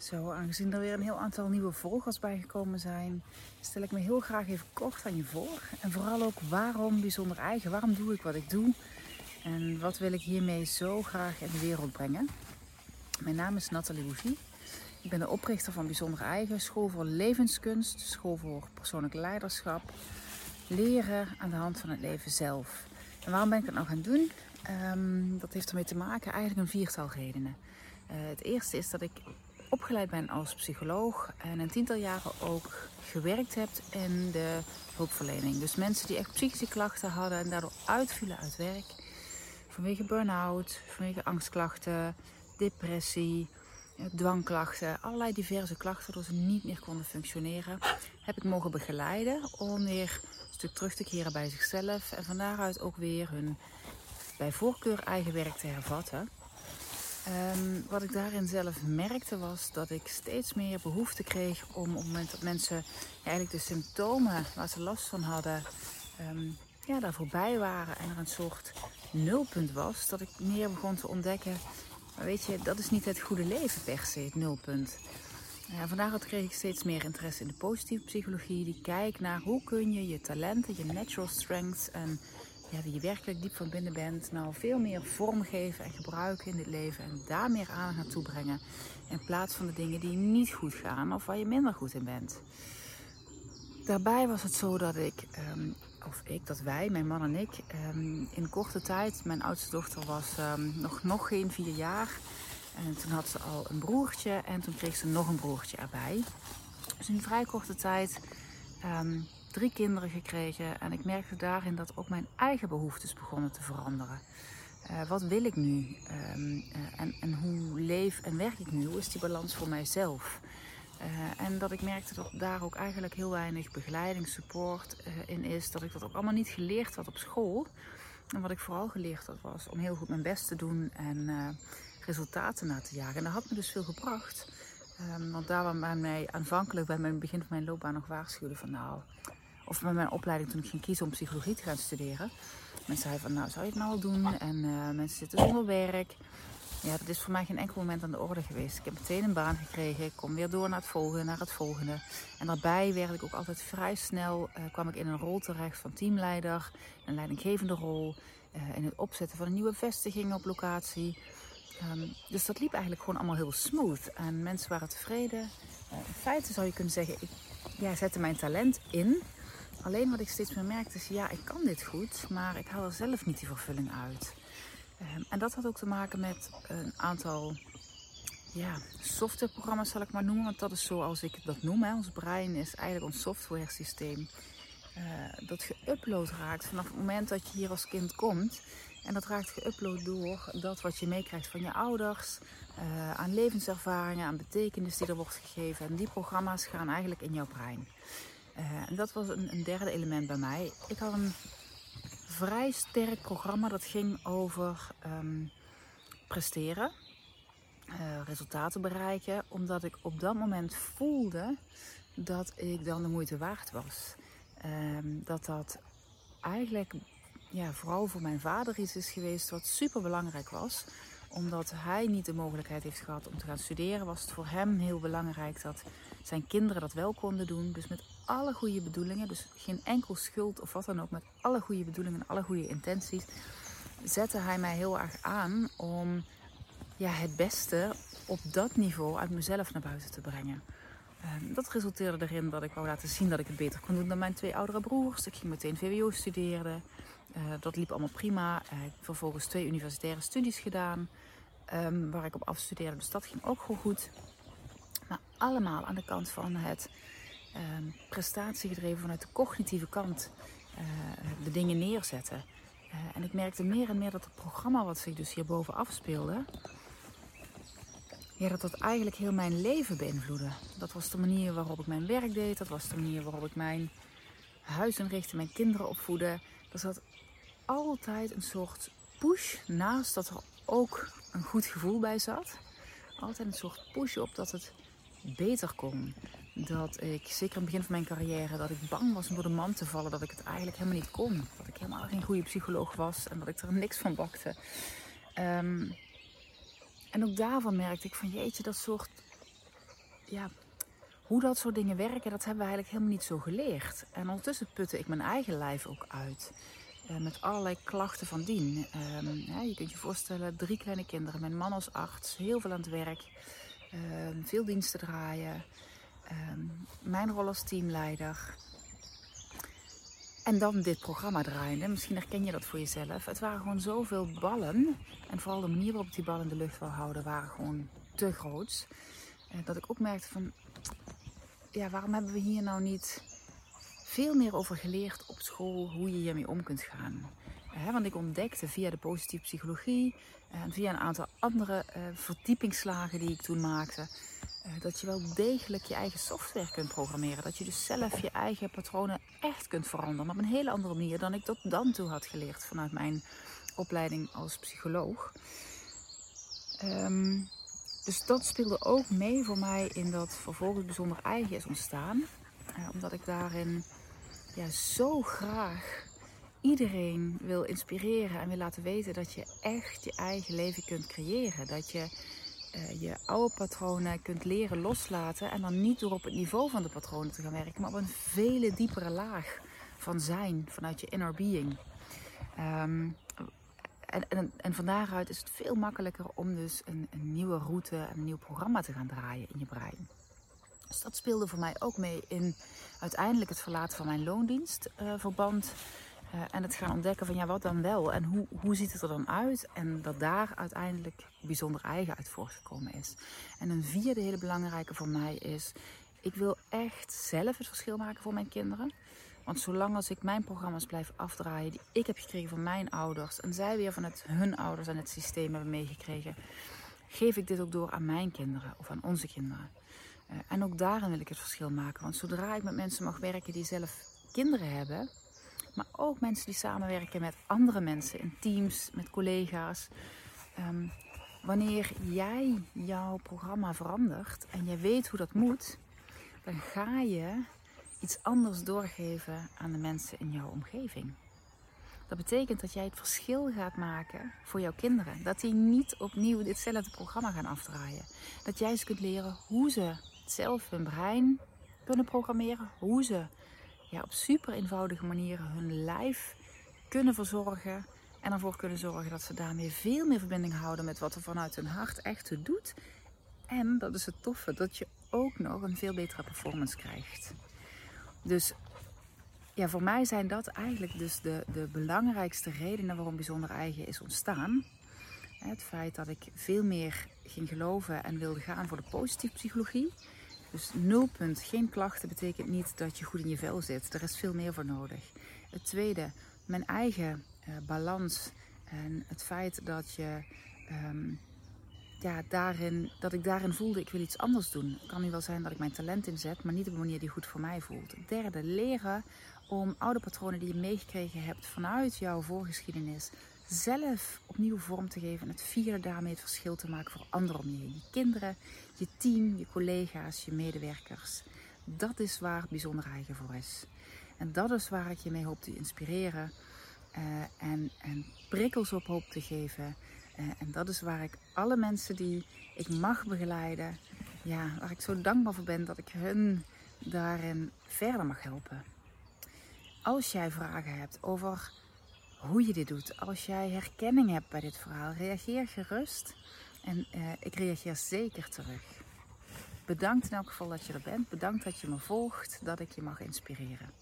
Zo, aangezien er weer een heel aantal nieuwe volgers bijgekomen zijn, stel ik me heel graag even kort aan je voor. En vooral ook waarom bijzonder eigen, waarom doe ik wat ik doe en wat wil ik hiermee zo graag in de wereld brengen. Mijn naam is Nathalie Bougie. Ik ben de oprichter van Bijzonder Eigen, school voor levenskunst, school voor persoonlijk leiderschap, leren aan de hand van het leven zelf. En waarom ben ik dat nou gaan doen? Ehm, dat heeft ermee te maken eigenlijk een viertal redenen. Uh, het eerste is dat ik opgeleid ben als psycholoog en een tiental jaren ook gewerkt heb in de hulpverlening. Dus mensen die echt psychische klachten hadden en daardoor uitvielen uit werk. Vanwege burn-out, vanwege angstklachten, depressie, dwangklachten, allerlei diverse klachten, waardoor ze niet meer konden functioneren, heb ik mogen begeleiden om weer een stuk terug te keren bij zichzelf en van daaruit ook weer hun bij voorkeur eigen werk te hervatten. Um, wat ik daarin zelf merkte was dat ik steeds meer behoefte kreeg om op het moment dat mensen eigenlijk de symptomen waar ze last van hadden, um, ja, daar voorbij waren en er een soort nulpunt was, dat ik meer begon te ontdekken. Maar weet je, dat is niet het goede leven per se, het nulpunt. Ja, vandaar kreeg ik steeds meer interesse in de positieve psychologie, die kijkt naar hoe kun je je talenten, je natural strengths en ja, die je werkelijk diep van binnen bent, nou veel meer vormgeven en gebruiken in dit leven en daar meer aandacht naartoe brengen. In plaats van de dingen die niet goed gaan of waar je minder goed in bent. Daarbij was het zo dat ik, ehm, of ik, dat wij, mijn man en ik, ehm, in korte tijd, mijn oudste dochter was um, nog, nog geen vier jaar. En toen had ze al een broertje en toen kreeg ze nog een broertje erbij. Dus in vrij korte tijd drie kinderen gekregen en ik merkte daarin dat ook mijn eigen behoeftes begonnen te veranderen. Uh, wat wil ik nu? Um, uh, en, en, hoe leef en werk ik nu? Hoe is die balans voor mijzelf? Uh, en dat ik merkte dat daar ook eigenlijk heel weinig begeleiding, support in is. Dat ik dat ook allemaal niet geleerd had op school. En wat ik vooral geleerd had was om heel goed mijn best te doen en resultaten na te jagen. En dat had me dus veel gebracht. Um, want daar waar mij aanvankelijk bij mijn begin van mijn loopbaan nog waarschuwde van nou, of met mijn opleiding toen ik ging kiezen om psychologie te gaan studeren. Mensen zeiden van, nou zou je het nou al doen? En uh, mensen zitten zonder werk. Ja, dat is voor mij geen enkel moment aan de orde geweest. Ik heb meteen een baan gekregen. Ik kom weer door naar het volgende, naar het volgende. En daarbij werd ik ook altijd vrij snel, uh, kwam ik in een rol terecht van teamleider. Een leidinggevende rol. Uh, in het opzetten van een nieuwe vestiging op locatie. Um, dus dat liep eigenlijk gewoon allemaal heel smooth. En mensen waren tevreden. in feite zou je kunnen zeggen, ik ja, zette mijn talent in. Alleen wat ik steeds meer merkte is, ja, ik kan dit goed, maar ik haal er zelf niet die vervulling uit. Um, en dat had ook te maken met een aantal ja, softwareprogramma's, zal ik maar noemen. Want dat is zoals ik dat noem. Hè. Ons brein is eigenlijk ons software systeem. Uh, dat geüpload raakt vanaf het moment dat je hier als kind komt. En dat raakt geüpload door dat wat je meekrijgt van je ouders, uh, aan levenservaringen, aan betekenis die er wordt gegeven. En die programma's gaan eigenlijk in jouw brein. Uh, en dat was een, een, derde element bij mij. Ik had een vrij sterk programma dat ging over um, presteren, uh, resultaten bereiken, omdat ik op dat moment voelde dat ik dan de moeite waard was. Um, dat dat eigenlijk ja, vooral voor mijn vader iets is geweest wat super belangrijk was omdat hij niet de mogelijkheid heeft gehad om te gaan studeren, was het voor hem heel belangrijk dat zijn kinderen dat wel konden doen. Dus met alle goede bedoelingen, dus geen enkel schuld of wat dan ook, met alle goede bedoelingen en alle goede intenties, zette hij mij heel erg aan om ja, het beste op dat niveau uit mezelf naar buiten te brengen. Um, dat resulteerde erin dat ik wou laten zien dat ik het beter kon doen dan mijn twee oudere broers. Ik ging meteen VWO studeren. Uh, dat liep allemaal prima. Uh, ik heb vervolgens twee universitaire studies gedaan. Um, waar ik op afstudeerde. Dus dat ging ook gewoon goed. Maar allemaal aan de kant van het um, prestatiegedreven vanuit de cognitieve kant uh, de dingen neerzetten. en ik merkte meer en meer dat het programma wat zich dus hierboven afspeelde, ja, dat dat eigenlijk heel mijn leven beïnvloedde. Dat was de manier waarop ik mijn werk deed. Dat was de manier waarop ik mijn huis inrichtte, mijn kinderen opvoedde. Er zat altijd een soort push naast dat er ook een goed gevoel bij zat. Altijd een soort push op dat het beter kon. Dat ik, zeker in het begin van mijn carrière, dat ik bang was om door de man te vallen. Dat ik het eigenlijk helemaal niet kon. Dat ik helemaal geen goede psycholoog was en dat ik er niks van bakte. Um, en ook daarvan merkte ik van jeetje, dat soort ja, hoe dat soort dingen werken, dat hebben we eigenlijk helemaal niet zo geleerd. En ondertussen putte ik mijn eigen lijf ook uit. Uh, met allerlei klachten van dien. Ja, je kunt je voorstellen, drie kleine kinderen, mijn man als arts, heel veel aan het werk, um, veel diensten draaien, um, mijn rol als teamleider. En dan dit programma draaien. Misschien herken je dat voor jezelf. Het waren gewoon zoveel ballen. En vooral de manier waarop die ballen in de lucht wil houden, waren gewoon te groot. Uh, dat ik ook merkte van, ja, waarom hebben we hier nou niet veel meer over geleerd op school hoe je hiermee om kunt gaan? want ik ontdekte via de positieve psychologie en via een aantal andere uh, verdiepingsslagen die ik toen maakte, dat je wel degelijk je eigen software kunt programmeren. Dat je dus zelf je eigen patronen echt kunt veranderen. Maar op een hele andere manier dan ik tot dan toe had geleerd vanuit mijn opleiding als psycholoog. Um, dus dat speelde ook mee voor mij in dat vervolgens bijzonder eigen is ontstaan. Uh, omdat ik daarin ja, zo graag iedereen wil inspireren en wil laten weten dat je echt je eigen leven kunt creëren. Dat je uh, je oude patronen kunt leren loslaten en dan niet door op het niveau van de patronen te gaan werken, maar op een vele diepere laag van zijn, vanuit je inner being. Um, en, en, van daaruit is het veel makkelijker om dus een, een, nieuwe route en een nieuw programma te gaan draaien in je brein. Dus dat speelde voor mij ook mee in uiteindelijk het verlaten van mijn loondienstverband. Uh, en het gaan ontdekken van ja, wat dan wel en hoe, hoe ziet het er dan uit? En dat daar uiteindelijk bijzonder eigen uit voortgekomen is. En een vierde hele belangrijke voor mij is, ik wil echt zelf het verschil maken voor mijn kinderen. Want zolang als ik mijn programma's blijf afdraaien die ik heb gekregen van mijn ouders en zij weer vanuit hun ouders en het systeem hebben meegekregen, geef ik dit ook door aan mijn kinderen of aan onze kinderen. Uh, en ook daarin wil ik het verschil maken. Want zodra ik met mensen mag werken die zelf kinderen hebben, maar ook mensen die samenwerken met andere mensen in teams, met collega's. Um, wanneer jij jouw programma verandert en je weet hoe dat moet, dan ga je iets anders doorgeven aan de mensen in jouw omgeving. Dat betekent dat jij het verschil gaat maken voor jouw kinderen. Dat die niet opnieuw ditzelfde programma gaan afdraaien. Dat jij ze kunt leren hoe ze zelf hun brein kunnen programmeren. Hoe ze ja, op super eenvoudige manieren hun lijf kunnen verzorgen. En ervoor kunnen zorgen dat ze daarmee veel meer verbinding houden met wat er vanuit hun hart echt doet. En dat is het toffe, dat je ook nog een veel betere performance krijgt. Dus ja, voor mij zijn dat eigenlijk dus de, de belangrijkste redenen waarom bijzonder eigen is ontstaan. Het feit dat ik veel meer ging geloven en wilde gaan voor de positieve psychologie. Dus nulpunt, geen klachten, betekent niet dat je goed in je vel zit. Er is veel meer voor nodig. Het tweede, mijn eigen uh, balans en het feit dat je um, ja, daarin, dat ik daarin voelde, ik wil iets anders doen. Het kan nu wel zijn dat ik mijn talent inzet, maar niet op een manier die goed voor mij voelt. Het derde, leren om oude patronen die je meegekregen hebt vanuit jouw voorgeschiedenis zelf opnieuw vorm te geven. En het vierde, daarmee het verschil te maken voor anderen om je. Je kinderen, je team, je collega's, je medewerkers. Dat is waar bijzonder eigen voor is. En dat is waar ik je mee hoop te inspireren. Uh, en, en prikkels op hoop te geven. Uh, en dat is waar ik alle mensen die ik mag begeleiden, ja, waar ik zo dankbaar voor ben dat ik hun daarin verder mag helpen. Als jij vragen hebt over hoe je dit doet, als jij herkenning hebt bij dit verhaal, reageer gerust en uh, ik reageer zeker terug. Bedankt in elk geval dat je er bent. Bedankt dat je me volgt, dat ik je mag inspireren.